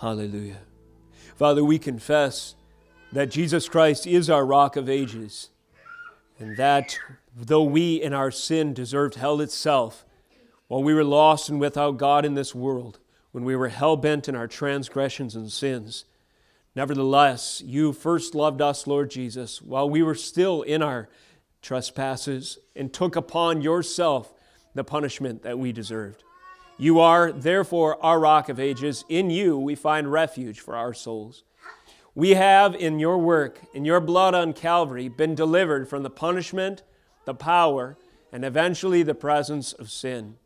Hallelujah. Father, we confess that Jesus Christ is our rock of ages, and that though we in our sin deserved hell itself, while we were lost and without God in this world, when we were hell bent in our transgressions and sins, nevertheless, you first loved us, Lord Jesus, while we were still in our trespasses, and took upon yourself the punishment that we deserved. You are, therefore, our rock of ages. In you we find refuge for our souls. We have, in your work, in your blood on Calvary, been delivered from the punishment, the power, and eventually the presence of sin.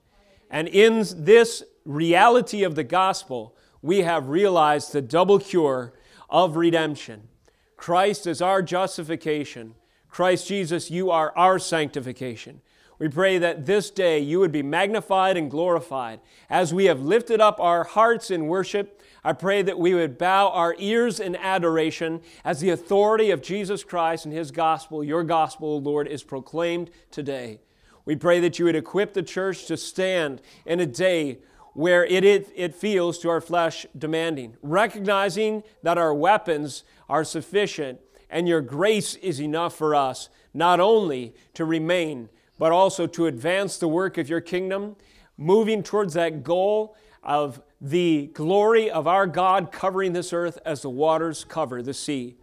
And in this reality of the gospel, we have realized the double cure of redemption. Christ is our justification. Christ Jesus, you are our sanctification. We pray that this day you would be magnified and glorified. As we have lifted up our hearts in worship, I pray that we would bow our ears in adoration as the authority of Jesus Christ and His gospel, your gospel, Lord, is proclaimed today. We pray that you would equip the church to stand in a day where it, it, it feels to our flesh demanding, recognizing that our weapons are sufficient and your grace is enough for us, not only to remain but also to advance the work of your kingdom, moving towards that goal of the glory of our God covering this earth as the waters cover the sea.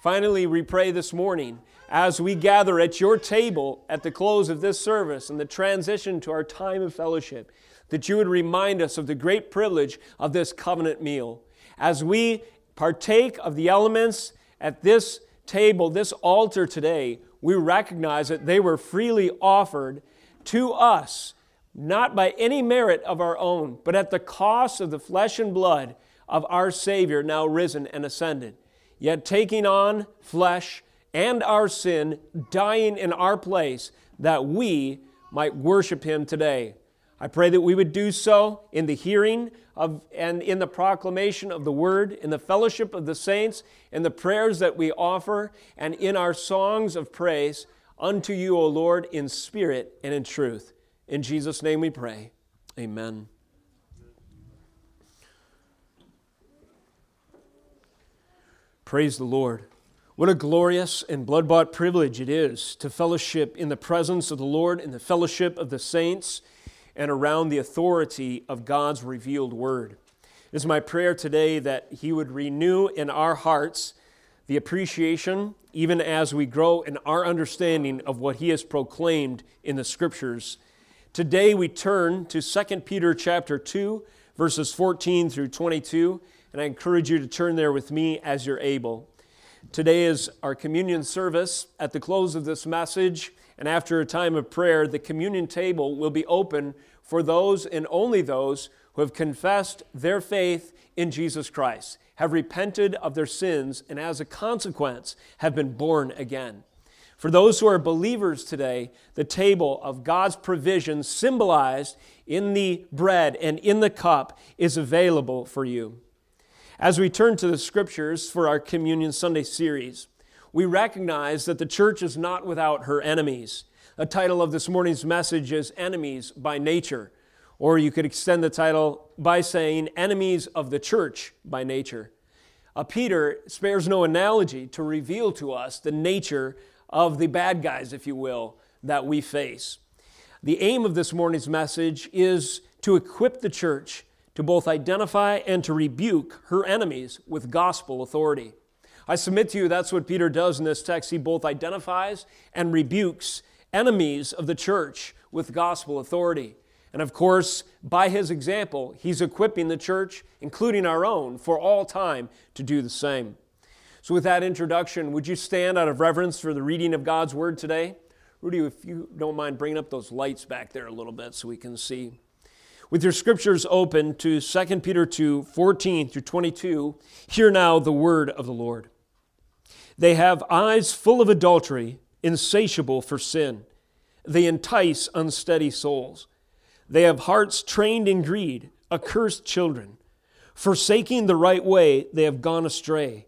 Finally, we pray this morning as we gather at your table at the close of this service and the transition to our time of fellowship, that you would remind us of the great privilege of this covenant meal. As we partake of the elements at this table, this altar today, we recognize that they were freely offered to us, not by any merit of our own, but at the cost of the flesh and blood of our Savior, now risen and ascended, yet taking on flesh and our sin, dying in our place, that we might worship Him today. I pray that we would do so in the hearing of, and in the proclamation of the word, in the fellowship of the saints, in the prayers that we offer, and in our songs of praise unto you, O Lord, in spirit and in truth. In Jesus' name we pray. Amen. Praise the Lord. What a glorious and blood bought privilege it is to fellowship in the presence of the Lord, in the fellowship of the saints and around the authority of God's revealed word. It is my prayer today that He would renew in our hearts the appreciation, even as we grow in our understanding of what He has proclaimed in the Scriptures. Today we turn to 2 Peter chapter 2, verses 14 through 22, and I encourage you to turn there with me as you're able. Today is our communion service. At the close of this message, and after a time of prayer, the communion table will be open for those and only those who have confessed their faith in Jesus Christ, have repented of their sins, and as a consequence have been born again. For those who are believers today, the table of God's provision symbolized in the bread and in the cup is available for you. As we turn to the scriptures for our Communion Sunday series, we recognize that the church is not without her enemies. The title of this morning's message is Enemies by Nature, or you could extend the title by saying Enemies of the Church by Nature. Uh, Peter spares no analogy to reveal to us the nature of the bad guys, if you will, that we face. The aim of this morning's message is to equip the church to both identify and to rebuke her enemies with gospel authority. I submit to you that's what Peter does in this text. He both identifies and rebukes enemies of the church with gospel authority. And of course, by his example, he's equipping the church, including our own, for all time to do the same. So, with that introduction, would you stand out of reverence for the reading of God's word today? Rudy, if you don't mind bringing up those lights back there a little bit so we can see. With your scriptures open to 2 Peter 2 14 through 22, hear now the word of the Lord. They have eyes full of adultery, insatiable for sin. They entice unsteady souls. They have hearts trained in greed, accursed children. Forsaking the right way, they have gone astray.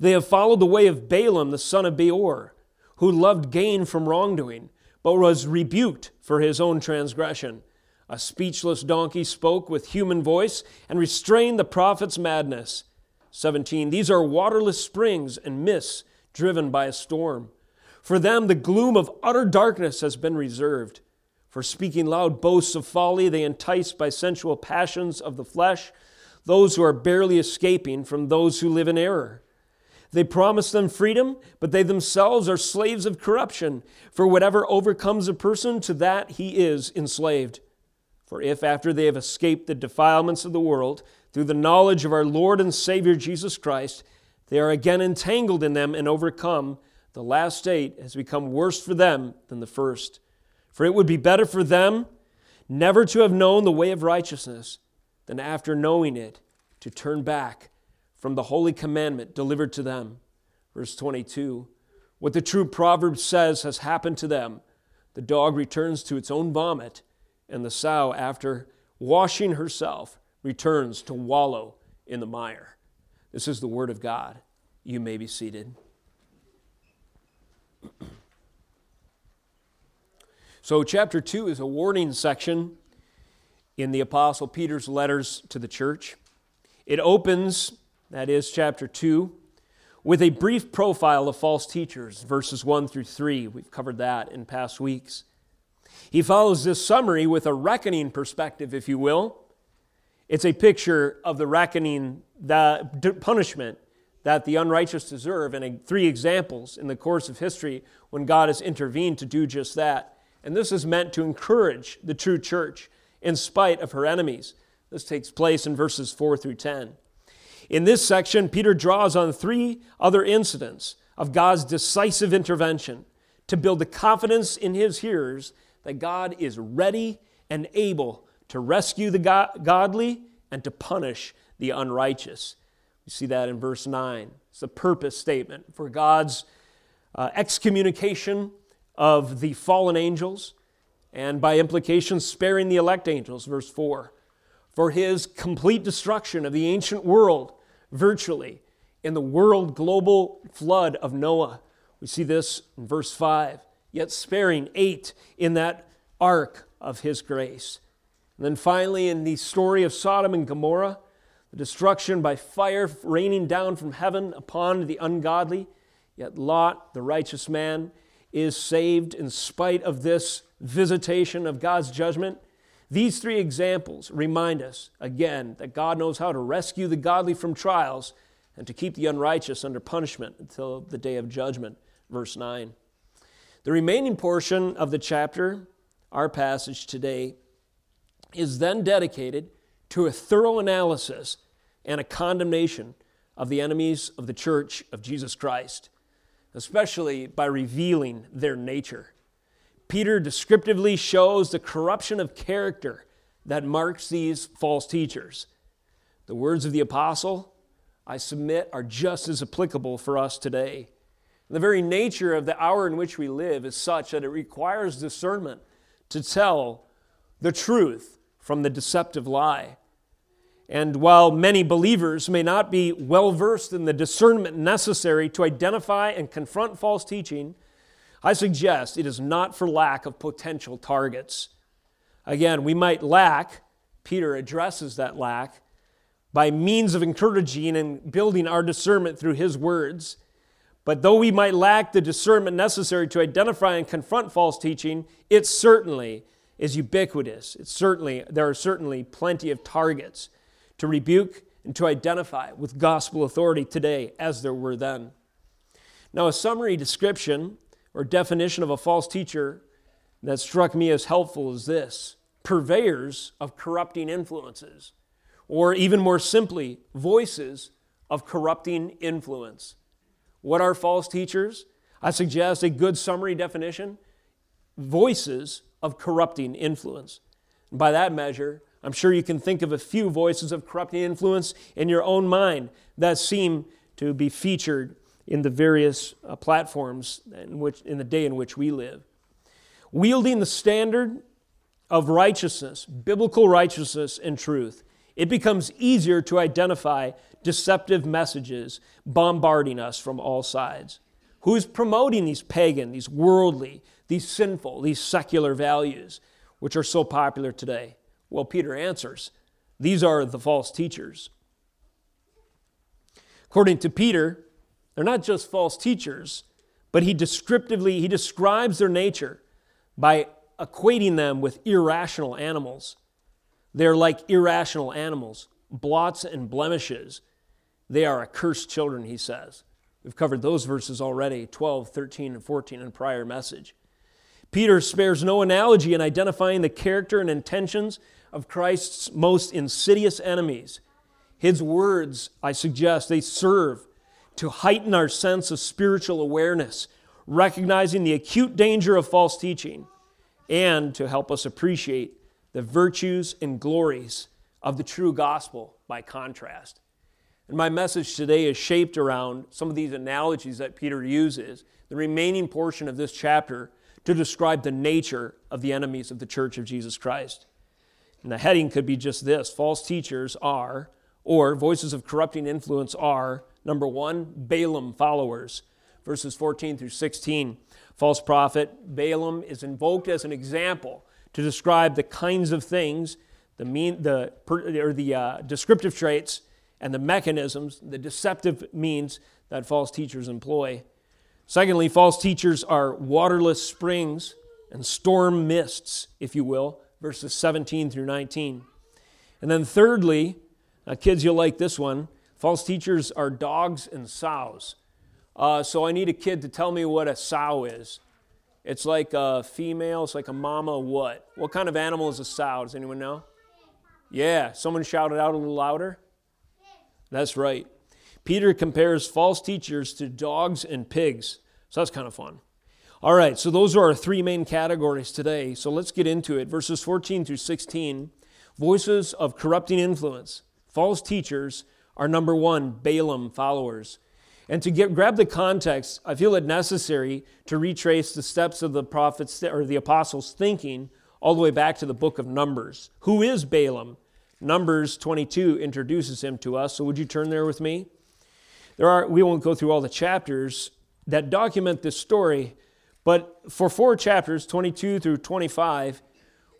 They have followed the way of Balaam, the son of Beor, who loved gain from wrongdoing, but was rebuked for his own transgression. A speechless donkey spoke with human voice and restrained the prophet's madness. 17. These are waterless springs and mists driven by a storm. For them, the gloom of utter darkness has been reserved. For speaking loud boasts of folly, they entice by sensual passions of the flesh those who are barely escaping from those who live in error. They promise them freedom, but they themselves are slaves of corruption. For whatever overcomes a person, to that he is enslaved. For if after they have escaped the defilements of the world, through the knowledge of our Lord and Savior Jesus Christ, they are again entangled in them and overcome, the last state has become worse for them than the first. For it would be better for them never to have known the way of righteousness than after knowing it to turn back from the holy commandment delivered to them. Verse 22 What the true proverb says has happened to them. The dog returns to its own vomit, and the sow, after washing herself, returns to wallow in the mire. This is the word of God. You may be seated. so, chapter 2 is a warning section in the Apostle Peter's letters to the church. It opens that is chapter 2, with a brief profile of false teachers, verses 1 through 3. We've covered that in past weeks. He follows this summary with a reckoning perspective, if you will. It's a picture of the reckoning, the punishment that the unrighteous deserve, and three examples in the course of history when God has intervened to do just that. And this is meant to encourage the true church in spite of her enemies. This takes place in verses 4 through 10. In this section, Peter draws on three other incidents of God's decisive intervention to build the confidence in his hearers that God is ready and able to rescue the godly and to punish the unrighteous. We see that in verse 9. It's the purpose statement for God's uh, excommunication of the fallen angels and by implication, sparing the elect angels, verse 4 for his complete destruction of the ancient world, virtually, in the world global flood of Noah. We see this in verse 5, yet sparing eight in that ark of his grace. And then finally, in the story of Sodom and Gomorrah, the destruction by fire raining down from heaven upon the ungodly, yet Lot, the righteous man, is saved in spite of this visitation of God's judgment. These three examples remind us, again, that God knows how to rescue the godly from trials and to keep the unrighteous under punishment until the day of judgment. Verse 9. The remaining portion of the chapter, our passage today, is then dedicated to a thorough analysis and a condemnation of the enemies of the church of Jesus Christ, especially by revealing their nature. Peter descriptively shows the corruption of character that marks these false teachers. The words of the apostle, I submit, are just as applicable for us today. The very nature of the hour in which we live is such that it requires discernment to tell the truth from the deceptive lie. And while many believers may not be well versed in the discernment necessary to identify and confront false teaching, I suggest it is not for lack of potential targets. Again, we might lack, Peter addresses that lack, by means of encouraging and building our discernment through his words. But though we might lack the discernment necessary to identify and confront false teaching, it certainly is ubiquitous. It's certainly, there are certainly plenty of targets to rebuke and to identify with gospel authority today as there were then. Now, a summary description or definition of a false teacher that struck me as helpful is this purveyors of corrupting influences, or even more simply, voices of corrupting influence. What are false teachers? I suggest a good summary definition voices of corrupting influence. And by that measure, I'm sure you can think of a few voices of corrupting influence in your own mind that seem to be featured in the various uh, platforms in, which, in the day in which we live. Wielding the standard of righteousness, biblical righteousness and truth, it becomes easier to identify deceptive messages bombarding us from all sides. Who's promoting these pagan, these worldly, these sinful, these secular values, which are so popular today? Well, Peter answers these are the false teachers. According to Peter, they're not just false teachers, but he descriptively he describes their nature by equating them with irrational animals. They're like irrational animals, blots and blemishes. They are accursed children, he says. We've covered those verses already 12, 13, and 14 in prior message. Peter spares no analogy in identifying the character and intentions of Christ's most insidious enemies. His words, I suggest, they serve to heighten our sense of spiritual awareness, recognizing the acute danger of false teaching, and to help us appreciate the virtues and glories of the true gospel by contrast. And my message today is shaped around some of these analogies that Peter uses, the remaining portion of this chapter, to describe the nature of the enemies of the church of Jesus Christ. And the heading could be just this false teachers are, or voices of corrupting influence are, number one, Balaam followers, verses 14 through 16. False prophet Balaam is invoked as an example to describe the kinds of things, the, mean, the, or the uh, descriptive traits and the mechanisms, the deceptive means that false teachers employ. Secondly, false teachers are waterless springs and storm mists, if you will, verses 17 through 19. And then thirdly, kids, you'll like this one. False teachers are dogs and sows. Uh, so I need a kid to tell me what a sow is. It's like a female, it's like a mama what? What kind of animal is a sow? Does anyone know? Yeah, someone shouted out a little louder. That's right. Peter compares false teachers to dogs and pigs. So that's kind of fun. All right, so those are our three main categories today. So let's get into it. Verses 14 through 16 voices of corrupting influence. False teachers are number one, Balaam followers. And to get, grab the context, I feel it necessary to retrace the steps of the prophets or the apostles' thinking all the way back to the book of Numbers. Who is Balaam? Numbers 22 introduces him to us. So would you turn there with me? There are we won't go through all the chapters that document this story, but for four chapters, 22 through 25,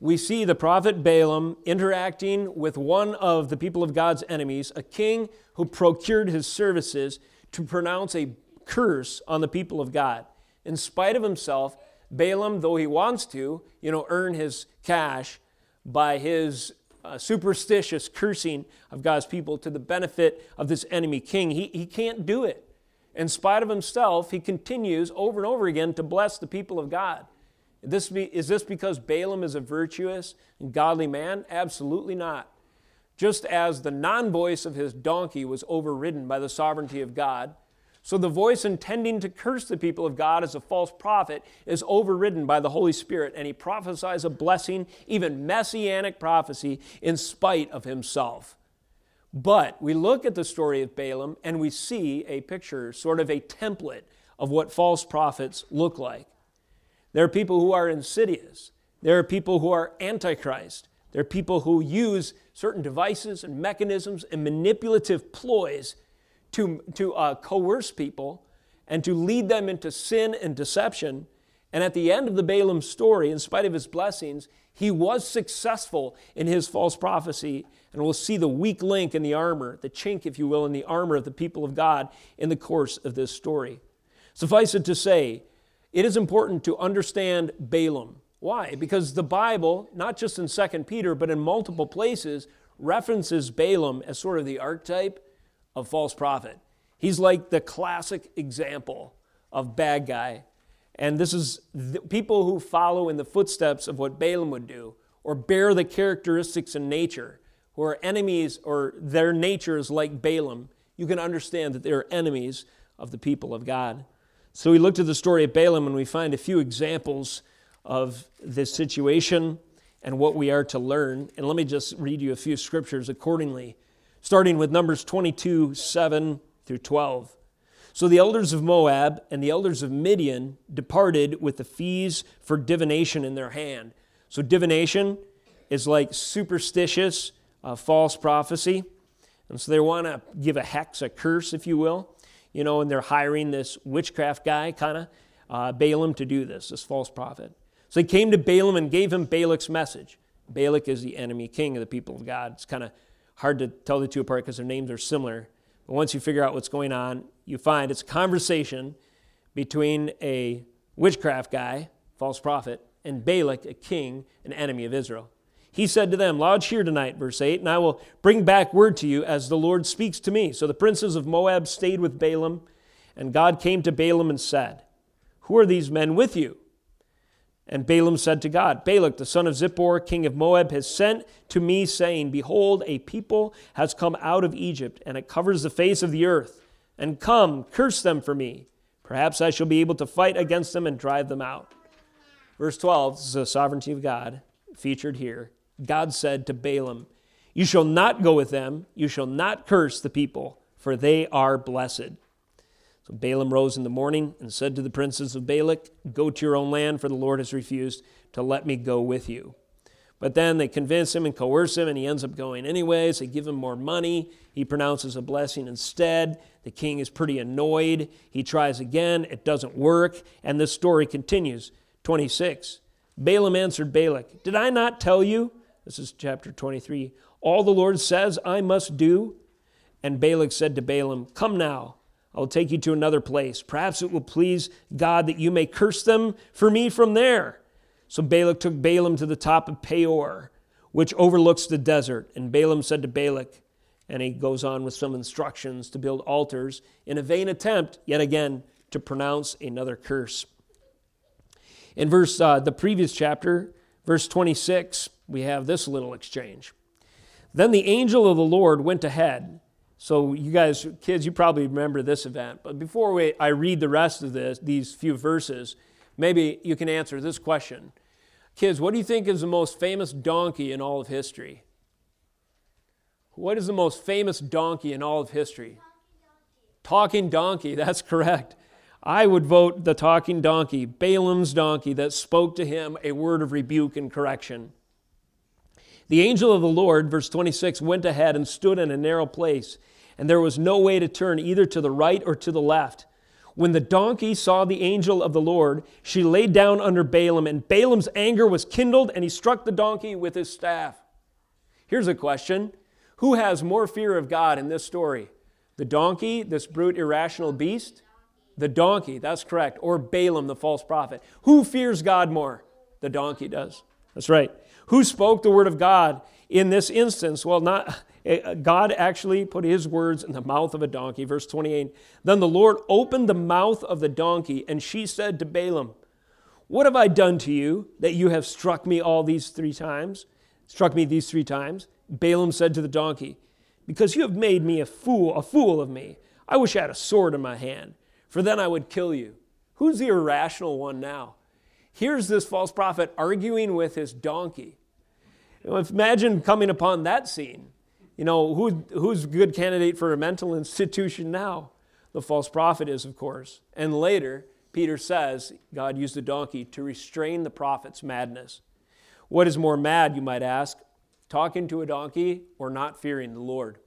we see the prophet Balaam interacting with one of the people of God's enemies, a king who procured his services to pronounce a curse on the people of God. In spite of himself, Balaam, though he wants to, you know, earn his cash by his uh, superstitious cursing of God's people to the benefit of this enemy king, he, he can't do it. In spite of himself, he continues over and over again to bless the people of God. This be, is this because Balaam is a virtuous and godly man? Absolutely not. Just as the non voice of his donkey was overridden by the sovereignty of God, so the voice intending to curse the people of God as a false prophet is overridden by the Holy Spirit, and he prophesies a blessing, even messianic prophecy, in spite of himself. But we look at the story of Balaam and we see a picture, sort of a template of what false prophets look like. There are people who are insidious. There are people who are antichrist. There are people who use certain devices and mechanisms and manipulative ploys to, to uh, coerce people and to lead them into sin and deception. And at the end of the Balaam story, in spite of his blessings, he was successful in his false prophecy. And we'll see the weak link in the armor, the chink, if you will, in the armor of the people of God in the course of this story. Suffice it to say, it is important to understand Balaam. Why? Because the Bible, not just in 2 Peter, but in multiple places, references Balaam as sort of the archetype of false prophet. He's like the classic example of bad guy. And this is people who follow in the footsteps of what Balaam would do or bear the characteristics in nature, who are enemies or their nature is like Balaam. You can understand that they're enemies of the people of God. So we looked at the story of Balaam and we find a few examples of this situation and what we are to learn. And let me just read you a few scriptures accordingly starting with Numbers 22 7 through 12. So the elders of Moab and the elders of Midian departed with the fees for divination in their hand. So divination is like superstitious, uh, false prophecy. And so they want to give a hex, a curse, if you will. You know, and they're hiring this witchcraft guy, kind of, uh, Balaam, to do this, this false prophet. So they came to Balaam and gave him Balak's message. Balak is the enemy king of the people of God. It's kind of hard to tell the two apart because their names are similar. But once you figure out what's going on, you find it's a conversation between a witchcraft guy, false prophet, and Balak, a king, an enemy of Israel. He said to them, Lodge here tonight, verse 8, and I will bring back word to you as the Lord speaks to me. So the princes of Moab stayed with Balaam, and God came to Balaam and said, Who are these men with you? And Balaam said to God, Balak, the son of Zippor, king of Moab, has sent to me, saying, Behold, a people has come out of Egypt, and it covers the face of the earth. And come, curse them for me. Perhaps I shall be able to fight against them and drive them out. Verse 12 this is the sovereignty of God featured here. God said to Balaam, You shall not go with them, you shall not curse the people, for they are blessed. So Balaam rose in the morning and said to the princes of Balak, Go to your own land, for the Lord has refused to let me go with you. But then they convince him and coerce him, and he ends up going anyways. They give him more money. He pronounces a blessing instead. The king is pretty annoyed. He tries again. It doesn't work. And this story continues. 26. Balaam answered Balak, Did I not tell you? This is chapter 23. All the Lord says I must do. And Balak said to Balaam, Come now I will take you to another place. Perhaps it will please God that you may curse them for me from there. So Balak took Balaam to the top of Peor, which overlooks the desert. And Balaam said to Balak, and he goes on with some instructions to build altars in a vain attempt, yet again, to pronounce another curse. In verse, uh, the previous chapter, verse 26, we have this little exchange. Then the angel of the Lord went ahead so, you guys, kids, you probably remember this event. But before we, I read the rest of this, these few verses, maybe you can answer this question. Kids, what do you think is the most famous donkey in all of history? What is the most famous donkey in all of history? Talking donkey, that's correct. I would vote the talking donkey, Balaam's donkey that spoke to him a word of rebuke and correction. The angel of the Lord, verse 26, went ahead and stood in a narrow place and there was no way to turn either to the right or to the left. When the donkey saw the angel of the Lord, she laid down under Balaam, and Balaam's anger was kindled, and he struck the donkey with his staff. Here's a question Who has more fear of God in this story? The donkey, this brute, irrational beast? The donkey, that's correct. Or Balaam, the false prophet. Who fears God more? The donkey does. That's right. Who spoke the word of God in this instance? Well, not Eh, God actually put his words in the mouth of a donkey. Verse 28 Then the Lord opened the mouth of the donkey, and she said to Balaam, What have I done to you that you have struck me all these three times? Struck me these three times? Balaam said to the donkey, Because you have made me a fool, a fool of me. I wish I had a sword in my hand, for then I would kill you. Who's the irrational one now? Here's this false prophet arguing with his donkey. Imagine coming upon that scene. You know, who, who's a good candidate for a mental institution now? The false prophet is, of course. And later, Peter says God used a donkey to restrain the prophet's madness. What is more mad, you might ask? Talking to a donkey or not fearing the Lord?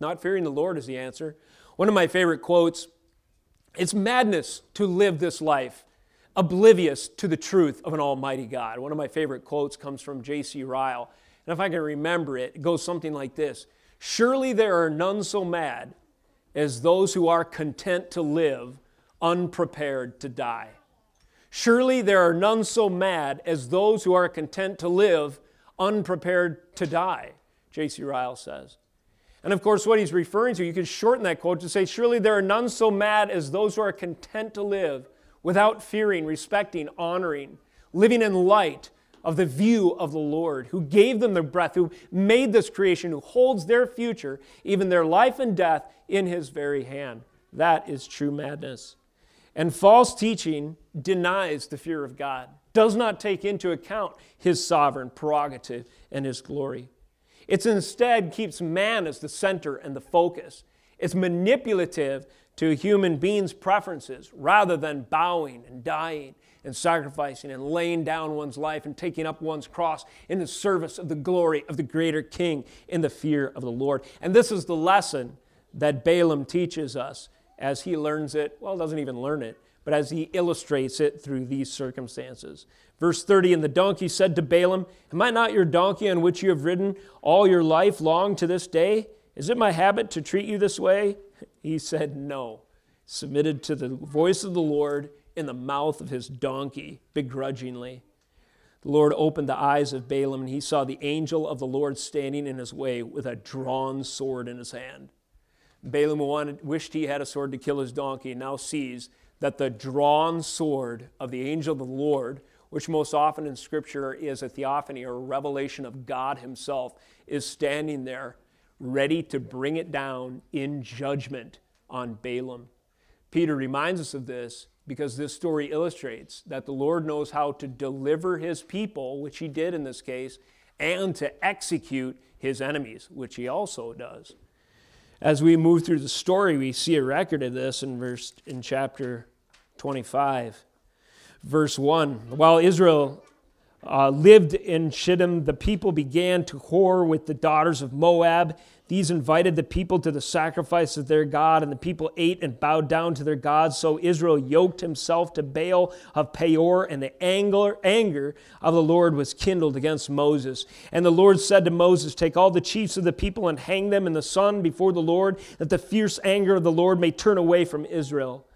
Not fearing the Lord is the answer. One of my favorite quotes it's madness to live this life oblivious to the truth of an almighty God. One of my favorite quotes comes from J.C. Ryle. And if I can remember it, it goes something like this Surely there are none so mad as those who are content to live unprepared to die. Surely there are none so mad as those who are content to live unprepared to die, J.C. Ryle says. And of course, what he's referring to, you could shorten that quote to say, Surely there are none so mad as those who are content to live without fearing, respecting, honoring, living in light, of the view of the Lord, who gave them the breath, who made this creation, who holds their future, even their life and death, in his very hand. That is true madness. And false teaching denies the fear of God, does not take into account his sovereign prerogative and his glory. It instead keeps man as the center and the focus. It's manipulative to human beings' preferences rather than bowing and dying and sacrificing and laying down one's life and taking up one's cross in the service of the glory of the greater King in the fear of the Lord. And this is the lesson that Balaam teaches us as he learns it. Well, doesn't even learn it, but as he illustrates it through these circumstances. Verse 30 And the donkey said to Balaam, Am I not your donkey on which you have ridden all your life long to this day? Is it my habit to treat you this way? He said, No. Submitted to the voice of the Lord in the mouth of his donkey begrudgingly. The Lord opened the eyes of Balaam, and he saw the angel of the Lord standing in his way with a drawn sword in his hand. Balaam wanted, wished he had a sword to kill his donkey, and now sees that the drawn sword of the angel of the Lord, which most often in Scripture is a theophany or a revelation of God Himself, is standing there ready to bring it down in judgment on Balaam. Peter reminds us of this because this story illustrates that the Lord knows how to deliver his people, which he did in this case, and to execute his enemies, which he also does. As we move through the story, we see a record of this in verse in chapter 25. Verse 1. While Israel uh, lived in Shittim, the people began to whore with the daughters of Moab. These invited the people to the sacrifice of their God, and the people ate and bowed down to their gods. So Israel yoked himself to Baal of Peor, and the anger, anger of the Lord was kindled against Moses. And the Lord said to Moses, Take all the chiefs of the people and hang them in the sun before the Lord, that the fierce anger of the Lord may turn away from Israel.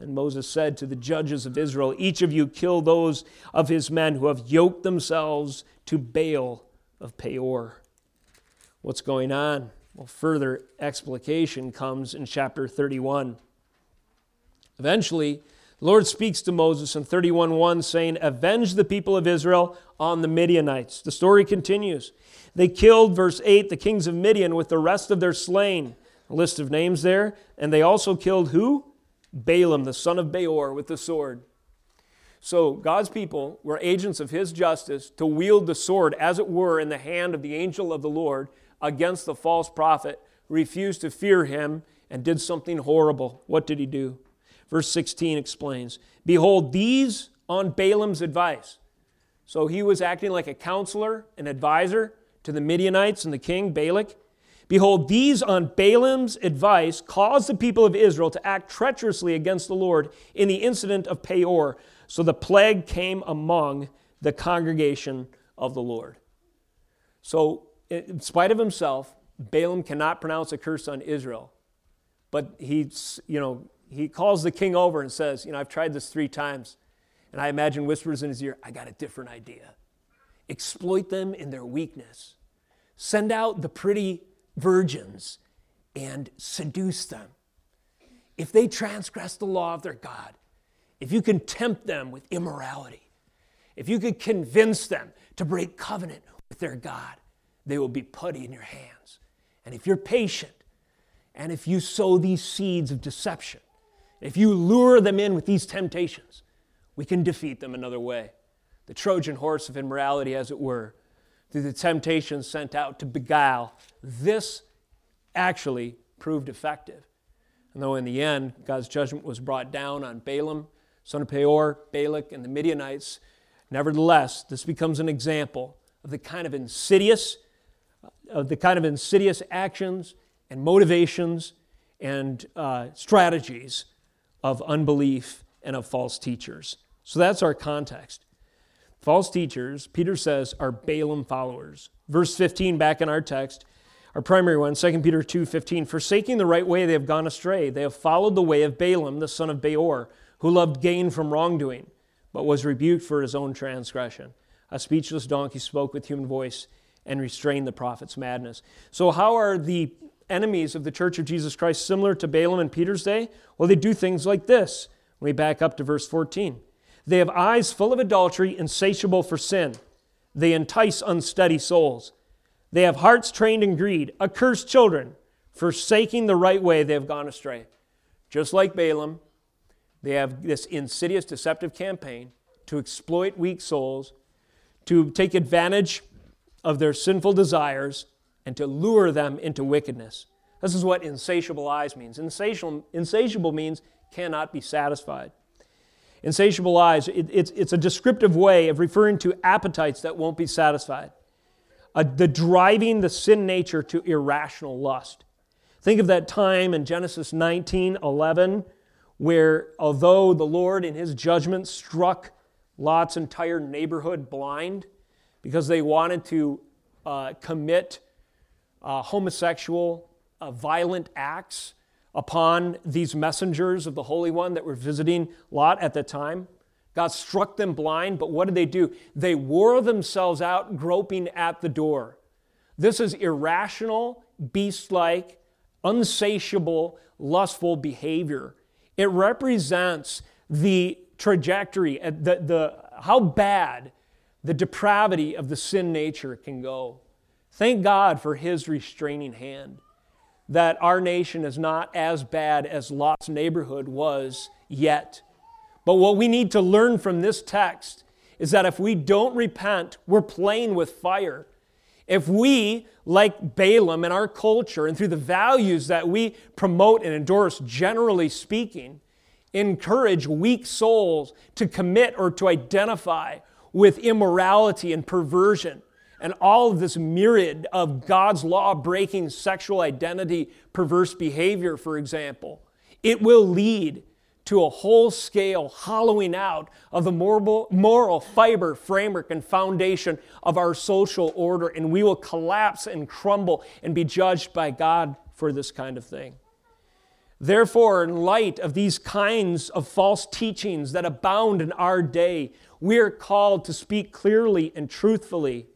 And Moses said to the judges of Israel, Each of you kill those of his men who have yoked themselves to Baal of Peor. What's going on? Well, further explication comes in chapter 31. Eventually, the Lord speaks to Moses in 31:1 saying, "Avenge the people of Israel on the Midianites." The story continues. They killed verse 8 the kings of Midian with the rest of their slain. A list of names there, and they also killed who? Balaam, the son of Beor, with the sword. So God's people were agents of his justice to wield the sword, as it were, in the hand of the angel of the Lord against the false prophet, refused to fear him, and did something horrible. What did he do? Verse 16 explains Behold, these on Balaam's advice. So he was acting like a counselor, an advisor to the Midianites and the king, Balak. Behold, these on Balaam's advice caused the people of Israel to act treacherously against the Lord in the incident of Peor. So the plague came among the congregation of the Lord. So, in spite of himself, Balaam cannot pronounce a curse on Israel. But he, you know, he calls the king over and says, You know, I've tried this three times. And I imagine whispers in his ear, I got a different idea. Exploit them in their weakness. Send out the pretty virgins and seduce them. If they transgress the law of their God, if you can tempt them with immorality, if you could convince them to break covenant with their God, they will be putty in your hands. And if you're patient, and if you sow these seeds of deception, if you lure them in with these temptations, we can defeat them another way. The Trojan horse of immorality, as it were, through the temptations sent out to beguile, this actually proved effective. And though in the end, God's judgment was brought down on Balaam, son of Peor, Balak, and the Midianites, nevertheless, this becomes an example of the kind of insidious, of the kind of insidious actions and motivations and uh, strategies of unbelief and of false teachers. So that's our context. False teachers, Peter says, are Balaam followers. Verse 15, back in our text, our primary one, 2 Peter 2 15, forsaking the right way, they have gone astray. They have followed the way of Balaam, the son of Beor, who loved gain from wrongdoing, but was rebuked for his own transgression. A speechless donkey spoke with human voice and restrained the prophet's madness. So, how are the enemies of the church of Jesus Christ similar to Balaam in Peter's day? Well, they do things like this. When we back up to verse 14. They have eyes full of adultery, insatiable for sin. They entice unsteady souls. They have hearts trained in greed, accursed children. Forsaking the right way, they have gone astray. Just like Balaam, they have this insidious, deceptive campaign to exploit weak souls, to take advantage of their sinful desires, and to lure them into wickedness. This is what insatiable eyes means. Insatiable, insatiable means cannot be satisfied. Insatiable eyes, it, it's, it's a descriptive way of referring to appetites that won't be satisfied. Uh, the driving the sin nature to irrational lust. Think of that time in Genesis 19 11 where although the Lord in his judgment struck Lot's entire neighborhood blind because they wanted to uh, commit uh, homosexual, uh, violent acts upon these messengers of the Holy One that were visiting Lot at the time. God struck them blind, but what did they do? They wore themselves out groping at the door. This is irrational, beast like, unsatiable, lustful behavior. It represents the trajectory, uh, the, the, how bad the depravity of the sin nature can go. Thank God for His restraining hand that our nation is not as bad as Lot's neighborhood was yet. But what we need to learn from this text is that if we don't repent, we're playing with fire. If we, like Balaam in our culture and through the values that we promote and endorse, generally speaking, encourage weak souls to commit or to identify with immorality and perversion and all of this myriad of God's law breaking sexual identity, perverse behavior, for example, it will lead to a whole scale hollowing out of the moral, moral fiber, framework, and foundation of our social order, and we will collapse and crumble and be judged by God for this kind of thing. Therefore, in light of these kinds of false teachings that abound in our day, we are called to speak clearly and truthfully,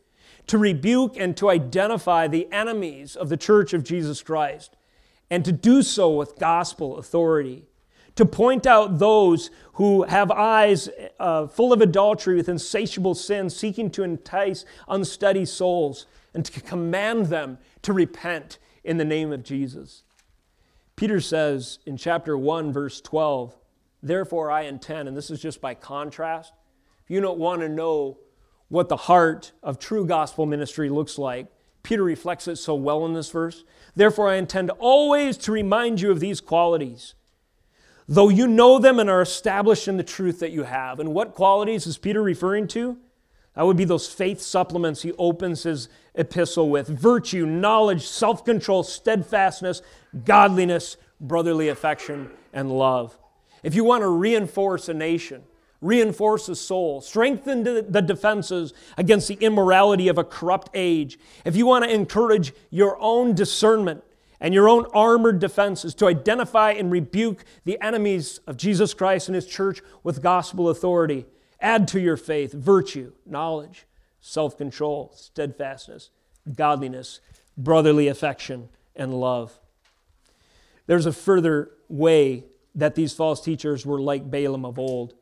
to rebuke and to identify the enemies of the church of Jesus Christ, and to do so with gospel authority to point out those who have eyes uh, full of adultery with insatiable sin, seeking to entice unsteady souls, and to command them to repent in the name of Jesus. Peter says in chapter 1, verse 12, Therefore I intend, and this is just by contrast, if you don't want to know what the heart of true gospel ministry looks like, Peter reflects it so well in this verse. Therefore I intend always to remind you of these qualities though you know them and are established in the truth that you have. And what qualities is Peter referring to? That would be those faith supplements he opens his epistle with virtue, knowledge, self control, steadfastness, godliness, brotherly affection, and love. If you want to reinforce a nation, reinforce a soul, strengthen the defenses against the immorality of a corrupt age, if you want to encourage your own discernment, and your own armored defenses to identify and rebuke the enemies of Jesus Christ and His church with gospel authority. Add to your faith virtue, knowledge, self control, steadfastness, godliness, brotherly affection, and love. There's a further way that these false teachers were like Balaam of old.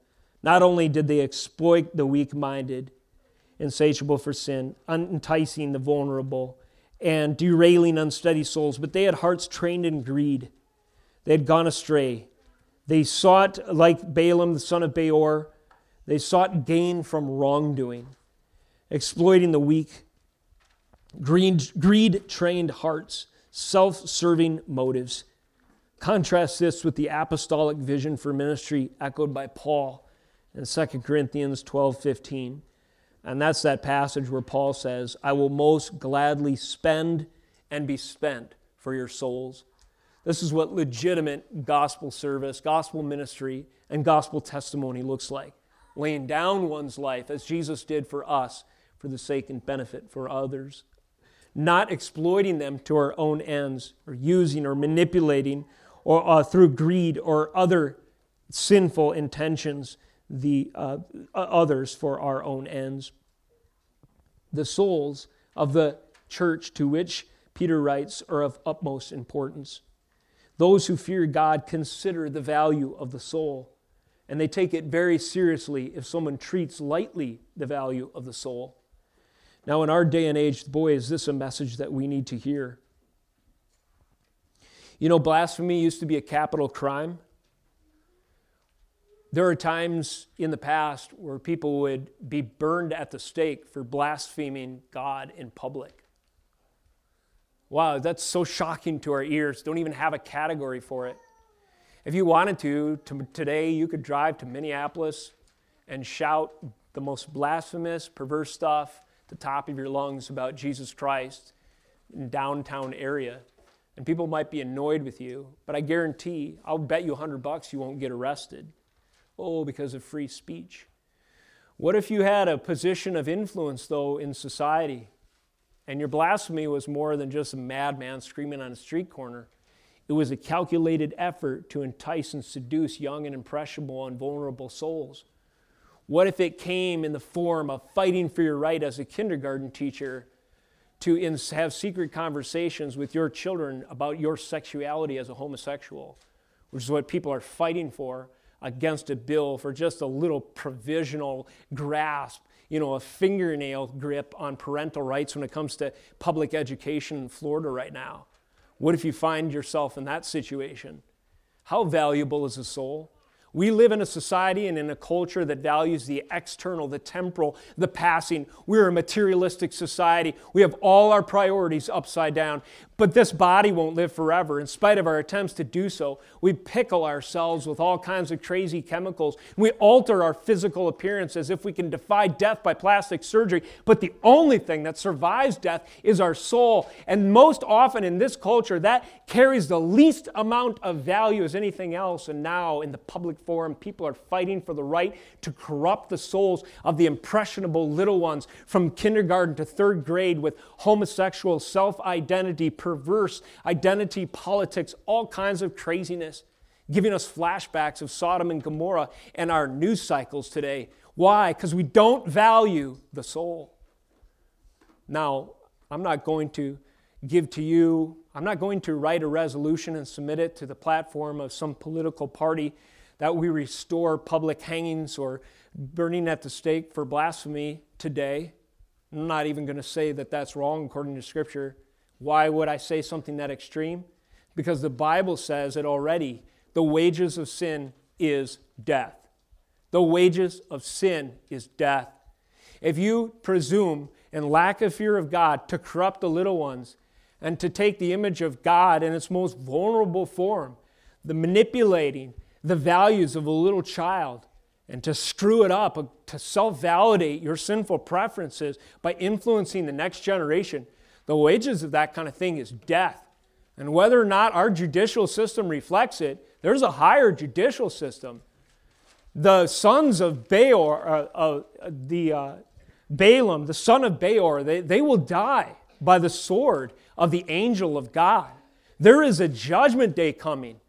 Not only did they exploit the weak minded, insatiable for sin, enticing the vulnerable, and derailing unsteady souls, but they had hearts trained in greed. They had gone astray. They sought, like Balaam, the son of Beor, they sought gain from wrongdoing, exploiting the weak, greed trained hearts, self serving motives. Contrast this with the apostolic vision for ministry echoed by Paul in 2 Corinthians 12 15. And that's that passage where Paul says, I will most gladly spend and be spent for your souls. This is what legitimate gospel service, gospel ministry, and gospel testimony looks like. Laying down one's life as Jesus did for us for the sake and benefit for others. Not exploiting them to our own ends or using or manipulating or uh, through greed or other sinful intentions the uh, others for our own ends. The souls of the church to which Peter writes are of utmost importance. Those who fear God consider the value of the soul, and they take it very seriously if someone treats lightly the value of the soul. Now, in our day and age, boy, is this a message that we need to hear. You know, blasphemy used to be a capital crime. There are times in the past where people would be burned at the stake for blaspheming God in public. Wow, that's so shocking to our ears. Don't even have a category for it. If you wanted to, to today you could drive to Minneapolis and shout the most blasphemous, perverse stuff the top of your lungs about Jesus Christ in downtown area. And people might be annoyed with you, but I guarantee, I'll bet you a hundred bucks you won't get arrested. Oh, because of free speech. What if you had a position of influence, though, in society, and your blasphemy was more than just a madman screaming on a street corner? It was a calculated effort to entice and seduce young and impressionable and vulnerable souls. What if it came in the form of fighting for your right as a kindergarten teacher to have secret conversations with your children about your sexuality as a homosexual, which is what people are fighting for against a bill for just a little provisional grasp, you know, a fingernail grip on parental rights when it comes to public education in Florida right now. What if you find yourself in that situation? How valuable is a soul? We live in a society and in a culture that values the external, the temporal, the passing. We're a materialistic society. We have all our priorities upside down. But this body won't live forever. In spite of our attempts to do so, we pickle ourselves with all kinds of crazy chemicals. We alter our physical appearance as if we can defy death by plastic surgery. But the only thing that survives death is our soul. And most often in this culture, that carries the least amount of value as anything else. And now in the public forum, people are fighting for the right to corrupt the souls of the impressionable little ones from kindergarten to third grade with homosexual self identity perverse identity politics, all kinds of craziness, giving us flashbacks of Sodom and Gomorrah and our news cycles today. Why? Because we don't value the soul. Now, I'm not going to give to you, I'm not going to write a resolution and submit it to the platform of some political party that we restore public hangings or burning at the stake for blasphemy today. I'm not even going to say that that's wrong according to Scripture. Why would I say something that extreme? Because the Bible says it already. The wages of sin is death. The wages of sin is death. If you presume in lack of fear of God to corrupt the little ones and to take the image of God in its most vulnerable form, the manipulating the values of a little child, and to screw it up, uh, to self validate your sinful preferences by influencing the next generation, the wages of that kind of thing is death. And whether or not our judicial system reflects it, there's a higher judicial system. The sons of Beor, uh, uh, the uh, Balaam, the son of Beor, they, they will die by the sword of the angel of God. There is a judgment day coming.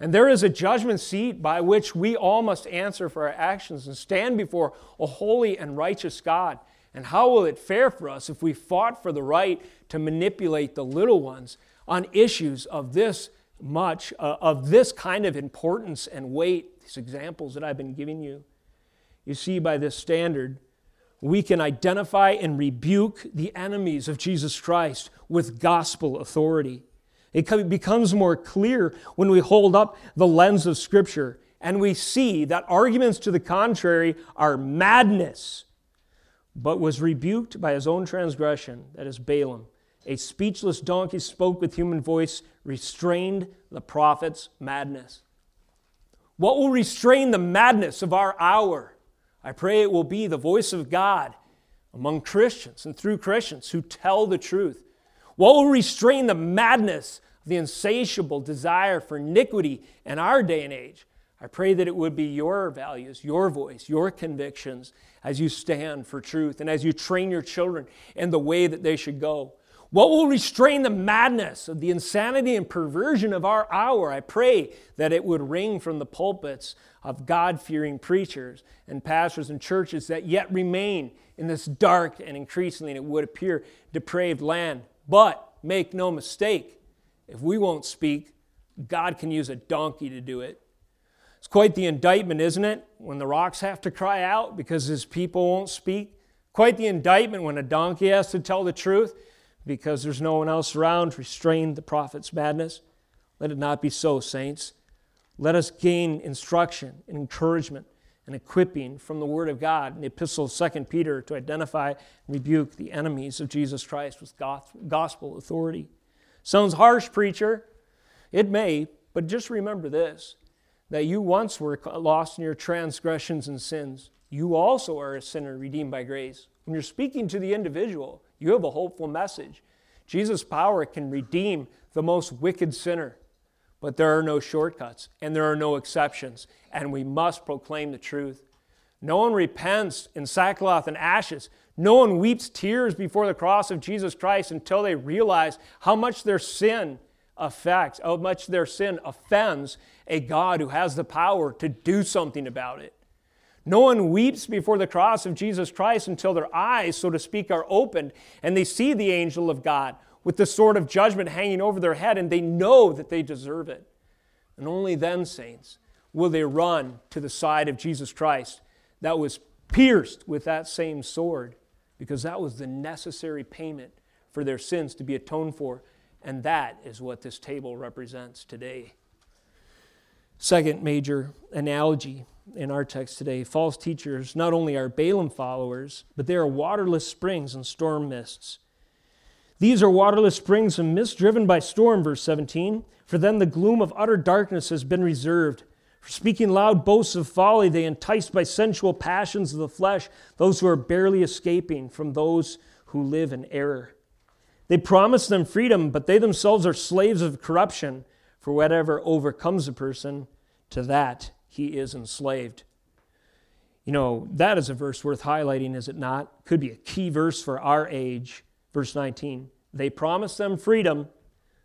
And there is a judgment seat by which we all must answer for our actions and stand before a holy and righteous God. And how will it fare for us if we fought for the right to manipulate the little ones on issues of this much, uh, of this kind of importance and weight? These examples that I've been giving you. You see, by this standard, we can identify and rebuke the enemies of Jesus Christ with gospel authority. It becomes more clear when we hold up the lens of Scripture and we see that arguments to the contrary are madness but was rebuked by his own transgression, that is Balaam. A speechless donkey spoke with human voice, restrained the prophet's madness. What will restrain the madness of our hour? I pray it will be the voice of God among Christians and through Christians who tell the truth. What will restrain the madness of the insatiable desire for iniquity in our day and age? I pray that it would be your values, your voice, your convictions as you stand for truth and as you train your children in the way that they should go. What will restrain the madness of the insanity and perversion of our hour? I pray that it would ring from the pulpits of God fearing preachers and pastors and churches that yet remain in this dark and increasingly, it would appear, depraved land. But make no mistake, if we won't speak, God can use a donkey to do it. Quite the indictment, isn't it, when the rocks have to cry out because his people won't speak? Quite the indictment when a donkey has to tell the truth because there's no one else around to restrain the prophet's madness. Let it not be so, saints. Let us gain instruction and encouragement and equipping from the Word of God in the epistle of 2 Peter to identify and rebuke the enemies of Jesus Christ with gospel authority. Sounds harsh, preacher. It may, but just remember this that you once were lost in your transgressions and sins. You also are a sinner redeemed by grace. When you're speaking to the individual, you have a hopeful message. Jesus' power can redeem the most wicked sinner. But there are no shortcuts and there are no exceptions, and we must proclaim the truth. No one repents in sackcloth and ashes. No one weeps tears before the cross of Jesus Christ until they realize how much their sin affects, how much their sin offends a God who has the power to do something about it. No one weeps before the cross of Jesus Christ until their eyes, so to speak, are opened and they see the angel of God with the sword of judgment hanging over their head and they know that they deserve it. And only then, saints, will they run to the side of Jesus Christ that was pierced with that same sword because that was the necessary payment for their sins to be atoned for. And that is what this table represents today. Second major analogy in our text today false teachers not only are Balaam followers, but they are waterless springs and storm mists. These are waterless springs and mists driven by storm, verse 17. For them the gloom of utter darkness has been reserved. For speaking loud boasts of folly, they enticed by sensual passions of the flesh those who are barely escaping from those who live in error. They promise them freedom, but they themselves are slaves of corruption. For whatever overcomes a person, to that he is enslaved. You know, that is a verse worth highlighting, is it not? Could be a key verse for our age. Verse 19. They promise them freedom.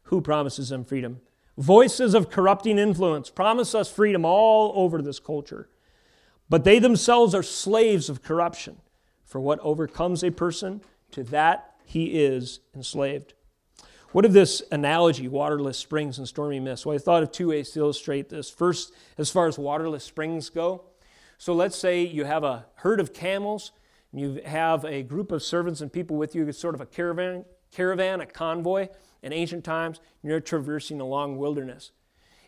Who promises them freedom? Voices of corrupting influence promise us freedom all over this culture. But they themselves are slaves of corruption. For what overcomes a person, to that he is enslaved. What of this analogy, waterless springs and stormy mists? Well, I thought of two ways to illustrate this. First, as far as waterless springs go. So let's say you have a herd of camels, and you have a group of servants and people with you, it's sort of a caravan, caravan, a convoy in ancient times, and you're traversing a long wilderness.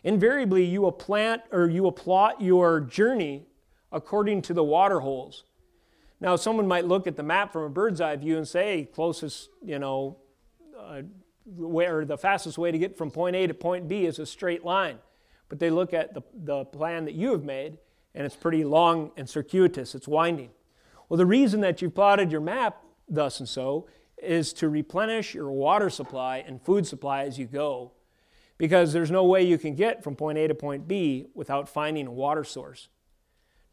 Invariably, you will plant or you will plot your journey according to the water holes. Now, someone might look at the map from a bird's eye view and say, closest, you know, uh, where the fastest way to get from point A to point B is a straight line. But they look at the, the plan that you have made, and it's pretty long and circuitous, it's winding. Well, the reason that you've plotted your map thus and so is to replenish your water supply and food supply as you go, because there's no way you can get from point A to point B without finding a water source.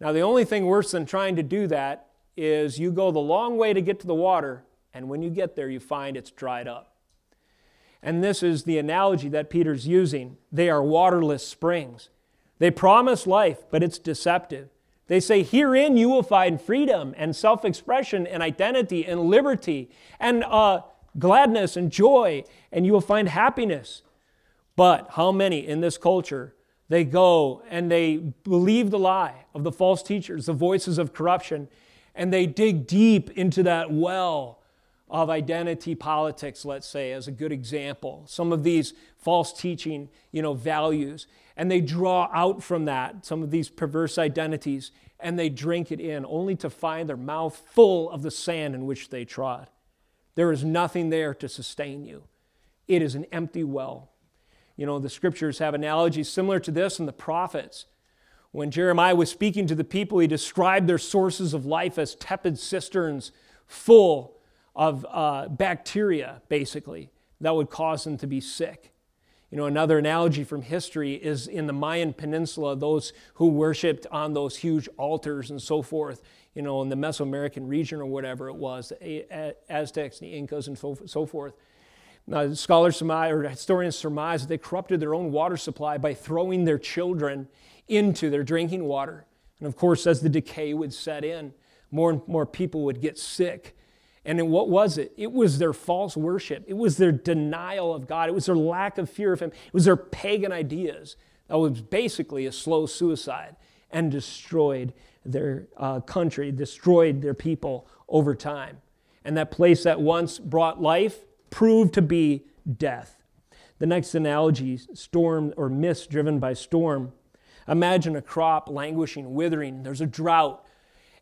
Now, the only thing worse than trying to do that is you go the long way to get to the water, and when you get there, you find it's dried up. And this is the analogy that Peter's using. They are waterless springs. They promise life, but it's deceptive. They say, Herein you will find freedom and self expression and identity and liberty and uh, gladness and joy, and you will find happiness. But how many in this culture they go and they believe the lie of the false teachers, the voices of corruption, and they dig deep into that well of identity politics, let's say, as a good example. Some of these false teaching, you know, values, and they draw out from that some of these perverse identities and they drink it in, only to find their mouth full of the sand in which they trod. There is nothing there to sustain you. It is an empty well. You know, the scriptures have analogies similar to this in the prophets. When Jeremiah was speaking to the people, he described their sources of life as tepid cisterns full of uh, bacteria, basically, that would cause them to be sick. You know, another analogy from history is in the Mayan Peninsula, those who worshiped on those huge altars and so forth, you know, in the Mesoamerican region or whatever it was, the Aztecs, the Incas, and so forth. Now, scholars surmise, or historians surmise that they corrupted their own water supply by throwing their children into their drinking water. And of course, as the decay would set in, more and more people would get sick and what was it? It was their false worship. It was their denial of God. It was their lack of fear of Him. It was their pagan ideas. That was basically a slow suicide and destroyed their uh, country, destroyed their people over time. And that place that once brought life proved to be death. The next analogy storm or mist driven by storm. Imagine a crop languishing, withering. There's a drought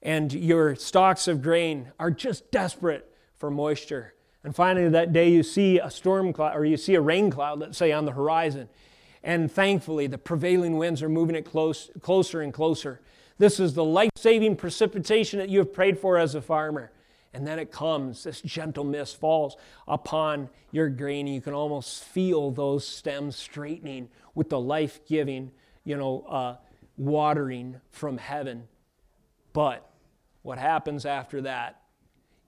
and your stalks of grain are just desperate for moisture. And finally, that day you see a storm cloud, or you see a rain cloud, let's say, on the horizon. And thankfully, the prevailing winds are moving it close, closer and closer. This is the life saving precipitation that you have prayed for as a farmer. And then it comes, this gentle mist falls upon your grain, and you can almost feel those stems straightening with the life giving, you know, uh, watering from heaven. But what happens after that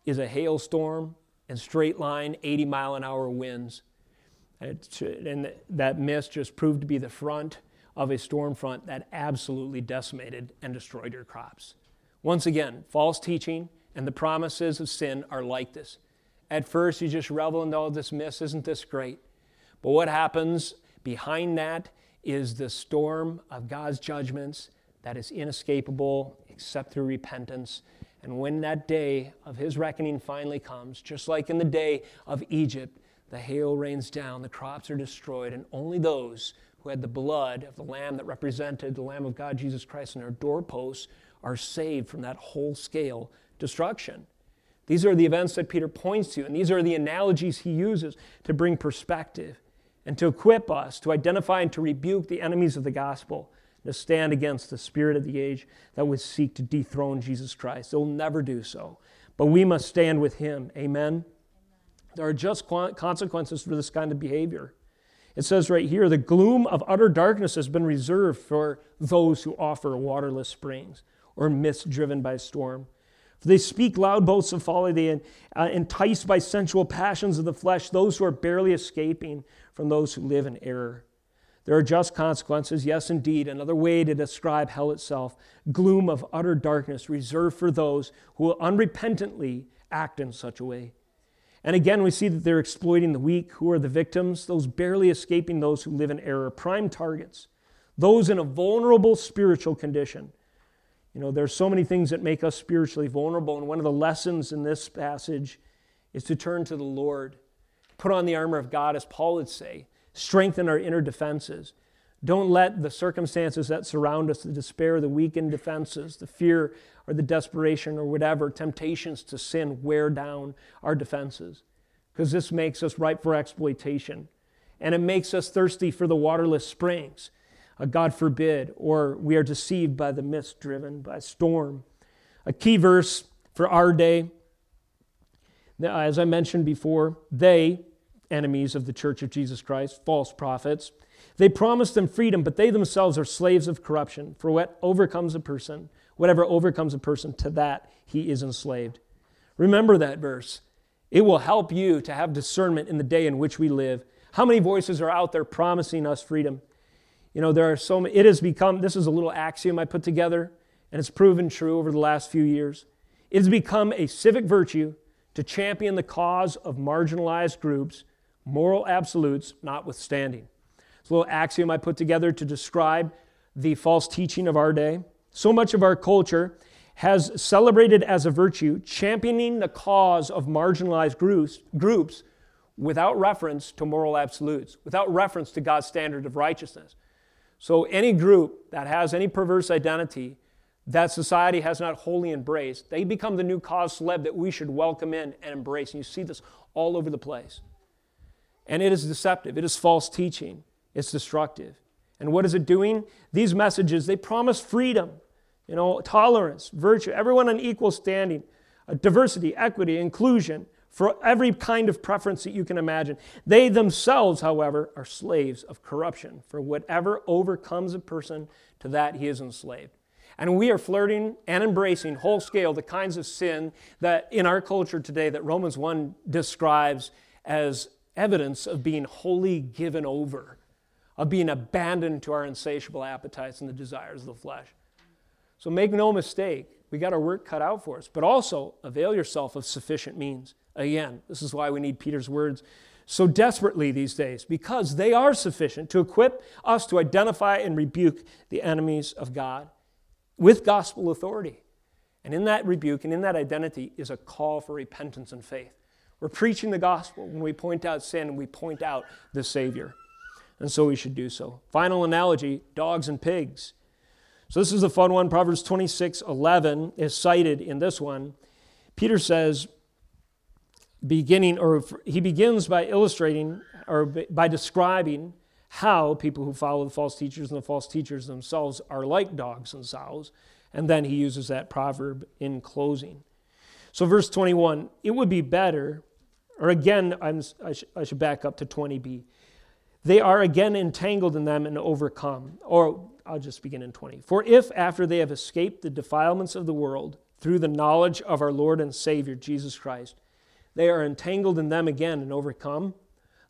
is a hailstorm and straight line 80 mile an hour winds. And that mist just proved to be the front of a storm front that absolutely decimated and destroyed your crops. Once again, false teaching and the promises of sin are like this. At first, you just revel in all this mist. Isn't this great? But what happens behind that is the storm of God's judgments that is inescapable except through repentance. And when that day of his reckoning finally comes, just like in the day of Egypt, the hail rains down, the crops are destroyed, and only those who had the blood of the Lamb that represented the Lamb of God, Jesus Christ, on their doorposts are saved from that whole scale destruction. These are the events that Peter points to, and these are the analogies he uses to bring perspective and to equip us to identify and to rebuke the enemies of the gospel, to stand against the spirit of the age that would seek to dethrone Jesus Christ. They'll never do so, but we must stand with him. Amen. There are just consequences for this kind of behavior. It says right here the gloom of utter darkness has been reserved for those who offer waterless springs or mist driven by storm. For they speak loud boasts of folly. They uh, entice by sensual passions of the flesh those who are barely escaping from those who live in error. There are just consequences, yes, indeed. Another way to describe hell itself gloom of utter darkness reserved for those who unrepentantly act in such a way. And again, we see that they're exploiting the weak. Who are the victims? Those barely escaping those who live in error, prime targets, those in a vulnerable spiritual condition. You know, there's so many things that make us spiritually vulnerable, and one of the lessons in this passage is to turn to the Lord, put on the armor of God, as Paul would say, strengthen our inner defenses. Don't let the circumstances that surround us, the despair, the weakened defenses, the fear or the desperation or whatever, temptations to sin wear down our defenses. Because this makes us ripe for exploitation. And it makes us thirsty for the waterless springs. Uh, God forbid, or we are deceived by the mist driven by storm. A key verse for our day, as I mentioned before, they, enemies of the church of Jesus Christ, false prophets, they promise them freedom, but they themselves are slaves of corruption. For what overcomes a person, whatever overcomes a person, to that he is enslaved. Remember that verse. It will help you to have discernment in the day in which we live. How many voices are out there promising us freedom? You know, there are so many, it has become, this is a little axiom I put together, and it's proven true over the last few years. It has become a civic virtue to champion the cause of marginalized groups, moral absolutes notwithstanding. It's a little axiom I put together to describe the false teaching of our day. So much of our culture has celebrated as a virtue championing the cause of marginalized groups, groups without reference to moral absolutes, without reference to God's standard of righteousness. So, any group that has any perverse identity that society has not wholly embraced, they become the new cause celeb that we should welcome in and embrace. And you see this all over the place. And it is deceptive, it is false teaching, it's destructive. And what is it doing? These messages, they promise freedom, you know, tolerance, virtue, everyone on equal standing, uh, diversity, equity, inclusion, for every kind of preference that you can imagine. They themselves, however, are slaves of corruption. For whatever overcomes a person, to that he is enslaved. And we are flirting and embracing whole scale the kinds of sin that in our culture today that Romans 1 describes as evidence of being wholly given over of being abandoned to our insatiable appetites and the desires of the flesh. So make no mistake, we got our work cut out for us, but also avail yourself of sufficient means. Again, this is why we need Peter's words so desperately these days, because they are sufficient to equip us to identify and rebuke the enemies of God with gospel authority. And in that rebuke and in that identity is a call for repentance and faith. We're preaching the gospel when we point out sin and we point out the Savior and so we should do so. Final analogy dogs and pigs. So this is a fun one. Proverbs 26 11 is cited in this one. Peter says, beginning, or he begins by illustrating or by describing how people who follow the false teachers and the false teachers themselves are like dogs and sows. And then he uses that proverb in closing. So, verse 21 it would be better, or again, I'm, I, sh- I should back up to 20b. They are again entangled in them and overcome. Or I'll just begin in 20. For if after they have escaped the defilements of the world through the knowledge of our Lord and Savior Jesus Christ, they are entangled in them again and overcome,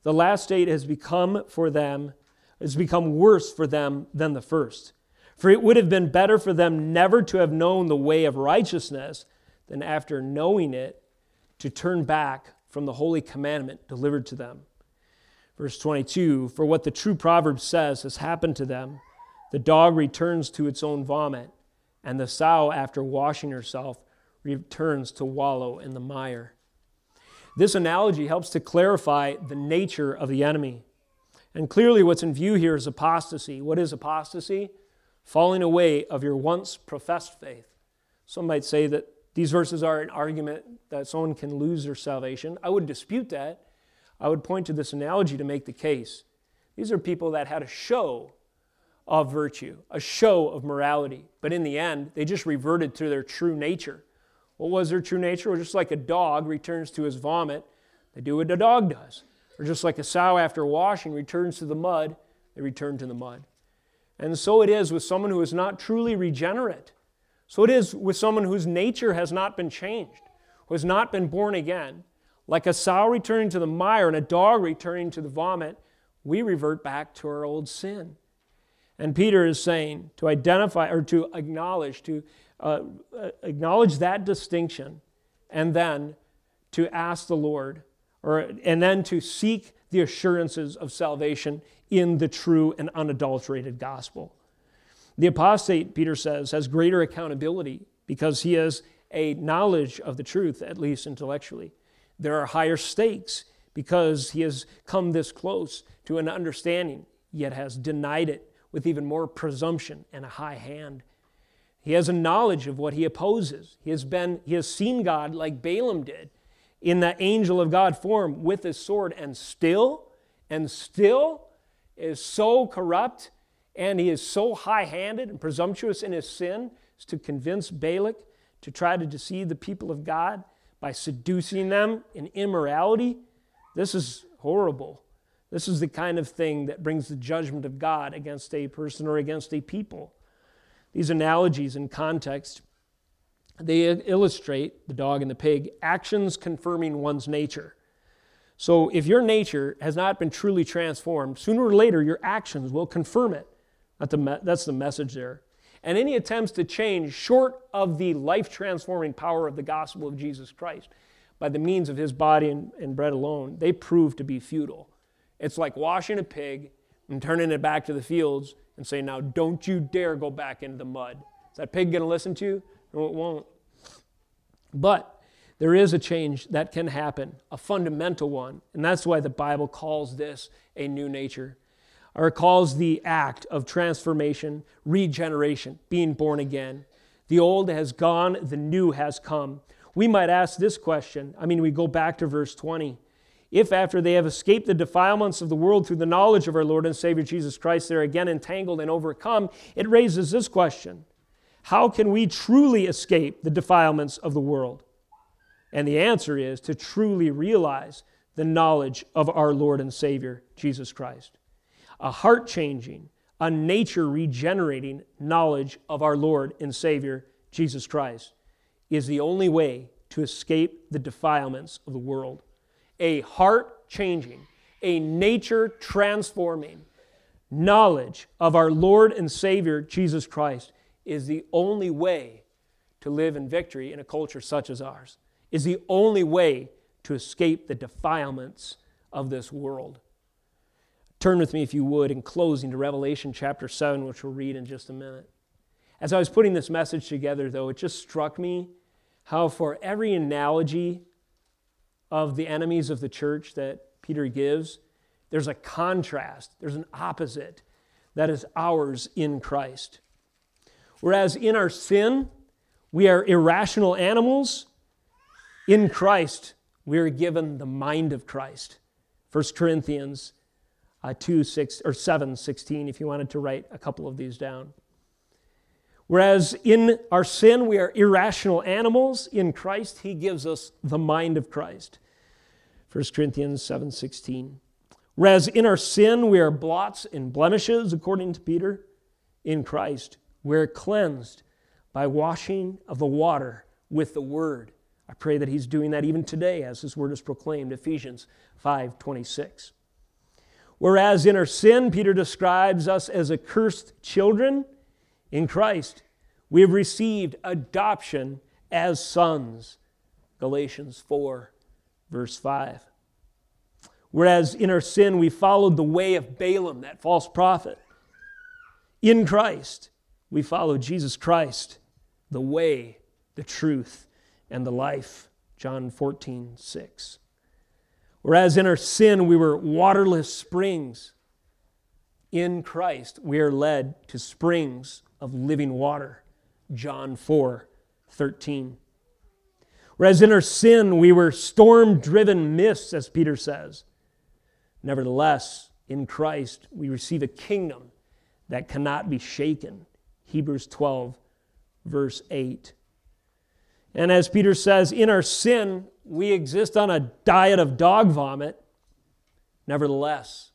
the last state has become for them has become worse for them than the first. For it would have been better for them never to have known the way of righteousness than after knowing it to turn back from the holy commandment delivered to them. Verse 22 For what the true proverb says has happened to them the dog returns to its own vomit, and the sow, after washing herself, returns to wallow in the mire. This analogy helps to clarify the nature of the enemy. And clearly, what's in view here is apostasy. What is apostasy? Falling away of your once professed faith. Some might say that these verses are an argument that someone can lose their salvation. I would dispute that. I would point to this analogy to make the case. These are people that had a show of virtue, a show of morality, but in the end, they just reverted to their true nature. What was their true nature? Well, just like a dog returns to his vomit, they do what a dog does. Or just like a sow after washing returns to the mud, they return to the mud. And so it is with someone who is not truly regenerate. So it is with someone whose nature has not been changed, who has not been born again. Like a sow returning to the mire and a dog returning to the vomit, we revert back to our old sin. And Peter is saying to identify or to acknowledge, to uh, acknowledge that distinction, and then to ask the Lord, or, and then to seek the assurances of salvation in the true and unadulterated gospel. The apostate, Peter says, has greater accountability because he has a knowledge of the truth, at least intellectually. There are higher stakes because he has come this close to an understanding, yet has denied it with even more presumption and a high hand. He has a knowledge of what he opposes. He has been, he has seen God like Balaam did in that angel of God form with his sword, and still, and still is so corrupt and he is so high handed and presumptuous in his sin as to convince Balak to try to deceive the people of God by seducing them in immorality. This is horrible. This is the kind of thing that brings the judgment of God against a person or against a people. These analogies in context, they illustrate the dog and the pig, actions confirming one's nature. So if your nature has not been truly transformed, sooner or later your actions will confirm it. That's the message there. And any attempts to change, short of the life transforming power of the gospel of Jesus Christ, by the means of his body and, and bread alone, they prove to be futile. It's like washing a pig and turning it back to the fields and saying, Now don't you dare go back into the mud. Is that pig going to listen to you? No, it won't. But there is a change that can happen, a fundamental one. And that's why the Bible calls this a new nature or calls the act of transformation, regeneration, being born again. The old has gone, the new has come. We might ask this question. I mean, we go back to verse 20. If after they have escaped the defilements of the world through the knowledge of our Lord and Savior Jesus Christ, they're again entangled and overcome, it raises this question How can we truly escape the defilements of the world? And the answer is to truly realize the knowledge of our Lord and Savior Jesus Christ a heart changing, a nature regenerating knowledge of our Lord and Savior, Jesus Christ, is the only way to escape the defilements of the world. A heart changing, a nature transforming knowledge of our Lord and Savior, Jesus Christ, is the only way to live in victory in a culture such as ours, is the only way to escape the defilements of this world. Turn with me, if you would, in closing to Revelation chapter 7, which we'll read in just a minute. As I was putting this message together, though, it just struck me how for every analogy of the enemies of the church that Peter gives, there's a contrast, there's an opposite that is ours in Christ. Whereas in our sin, we are irrational animals, in Christ, we are given the mind of Christ. 1 Corinthians uh, 2, 6, or 7, 16, if you wanted to write a couple of these down. Whereas in our sin we are irrational animals, in Christ he gives us the mind of Christ. 1 Corinthians 7:16. Whereas in our sin we are blots and blemishes according to Peter, in Christ we're cleansed by washing of the water with the word. I pray that he's doing that even today as his word is proclaimed Ephesians 5:26. Whereas in our sin Peter describes us as accursed children, in Christ, we have received adoption as sons. Galatians 4, verse 5. Whereas in our sin we followed the way of Balaam, that false prophet. In Christ, we follow Jesus Christ, the way, the truth, and the life. John 14, 6. Whereas in our sin we were waterless springs, in Christ we are led to springs of living water. John 4 13. Whereas in our sin we were storm driven mists, as Peter says. Nevertheless, in Christ we receive a kingdom that cannot be shaken. Hebrews 12, verse 8. And as Peter says, in our sin we exist on a diet of dog vomit. Nevertheless,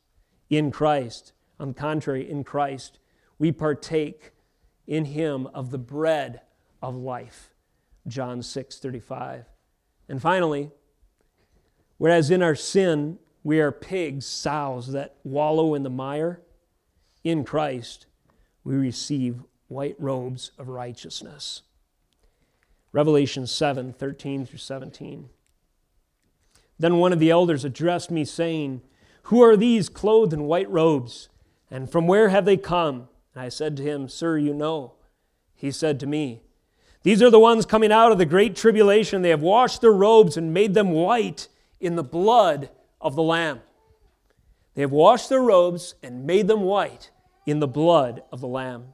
in Christ, on the contrary, in Christ, we partake in him of the bread of life. John 6 35. And finally, whereas in our sin we are pigs, sows that wallow in the mire, in Christ we receive white robes of righteousness. Revelation 7 13 through 17. Then one of the elders addressed me, saying, Who are these clothed in white robes, and from where have they come? And I said to him, Sir, you know. He said to me, These are the ones coming out of the great tribulation. They have washed their robes and made them white in the blood of the Lamb. They have washed their robes and made them white in the blood of the Lamb.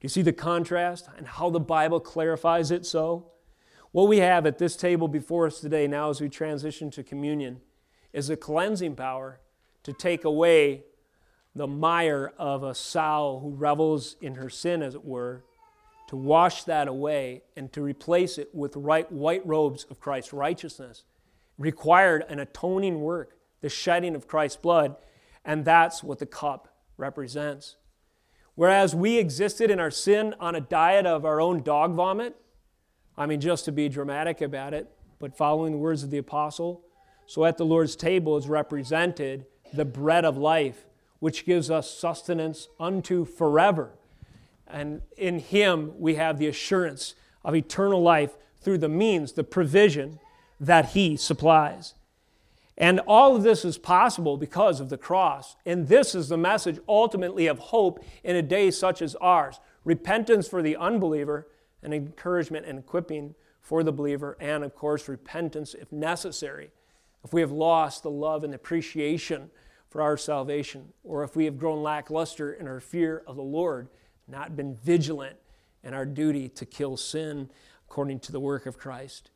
Do you see the contrast and how the Bible clarifies it so? What we have at this table before us today, now as we transition to communion, is a cleansing power to take away the mire of a sow who revels in her sin, as it were, to wash that away and to replace it with right, white robes of Christ's righteousness required an atoning work, the shedding of Christ's blood, and that's what the cup represents. Whereas we existed in our sin on a diet of our own dog vomit, I mean, just to be dramatic about it, but following the words of the apostle, so at the Lord's table is represented the bread of life, which gives us sustenance unto forever and in Him, we have the assurance of eternal life through the means, the provision that He supplies. And all of this is possible because of the cross. And this is the message ultimately of hope in a day such as ours repentance for the unbeliever, and encouragement and equipping for the believer, and of course, repentance if necessary. If we have lost the love and appreciation for our salvation, or if we have grown lackluster in our fear of the Lord, not been vigilant in our duty to kill sin according to the work of Christ.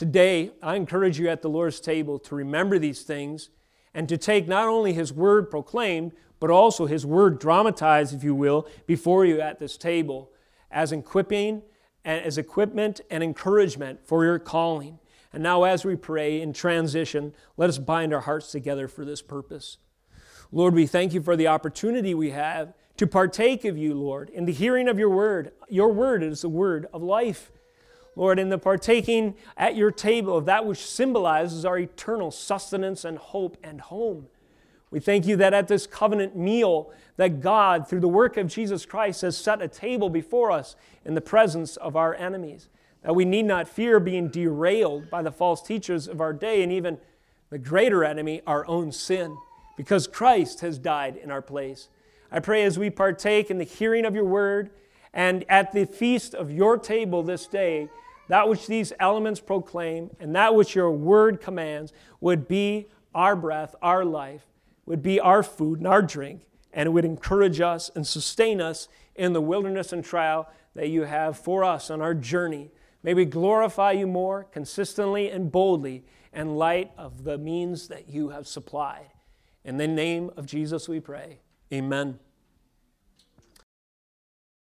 Today, I encourage you at the Lord's table to remember these things and to take not only His word proclaimed, but also His word dramatized, if you will, before you at this table as equipping and as equipment and encouragement for your calling. And now, as we pray in transition, let us bind our hearts together for this purpose. Lord, we thank you for the opportunity we have to partake of you, Lord, in the hearing of your word. Your word is the word of life. Lord, in the partaking at your table of that which symbolizes our eternal sustenance and hope and home. We thank you that at this covenant meal that God through the work of Jesus Christ has set a table before us in the presence of our enemies. That we need not fear being derailed by the false teachers of our day and even the greater enemy, our own sin, because Christ has died in our place. I pray as we partake in the hearing of your word and at the feast of your table this day, that which these elements proclaim, and that which your word commands would be our breath, our life, would be our food and our drink, and it would encourage us and sustain us in the wilderness and trial that you have for us on our journey. May we glorify you more consistently and boldly in light of the means that you have supplied. In the name of Jesus we pray. Amen.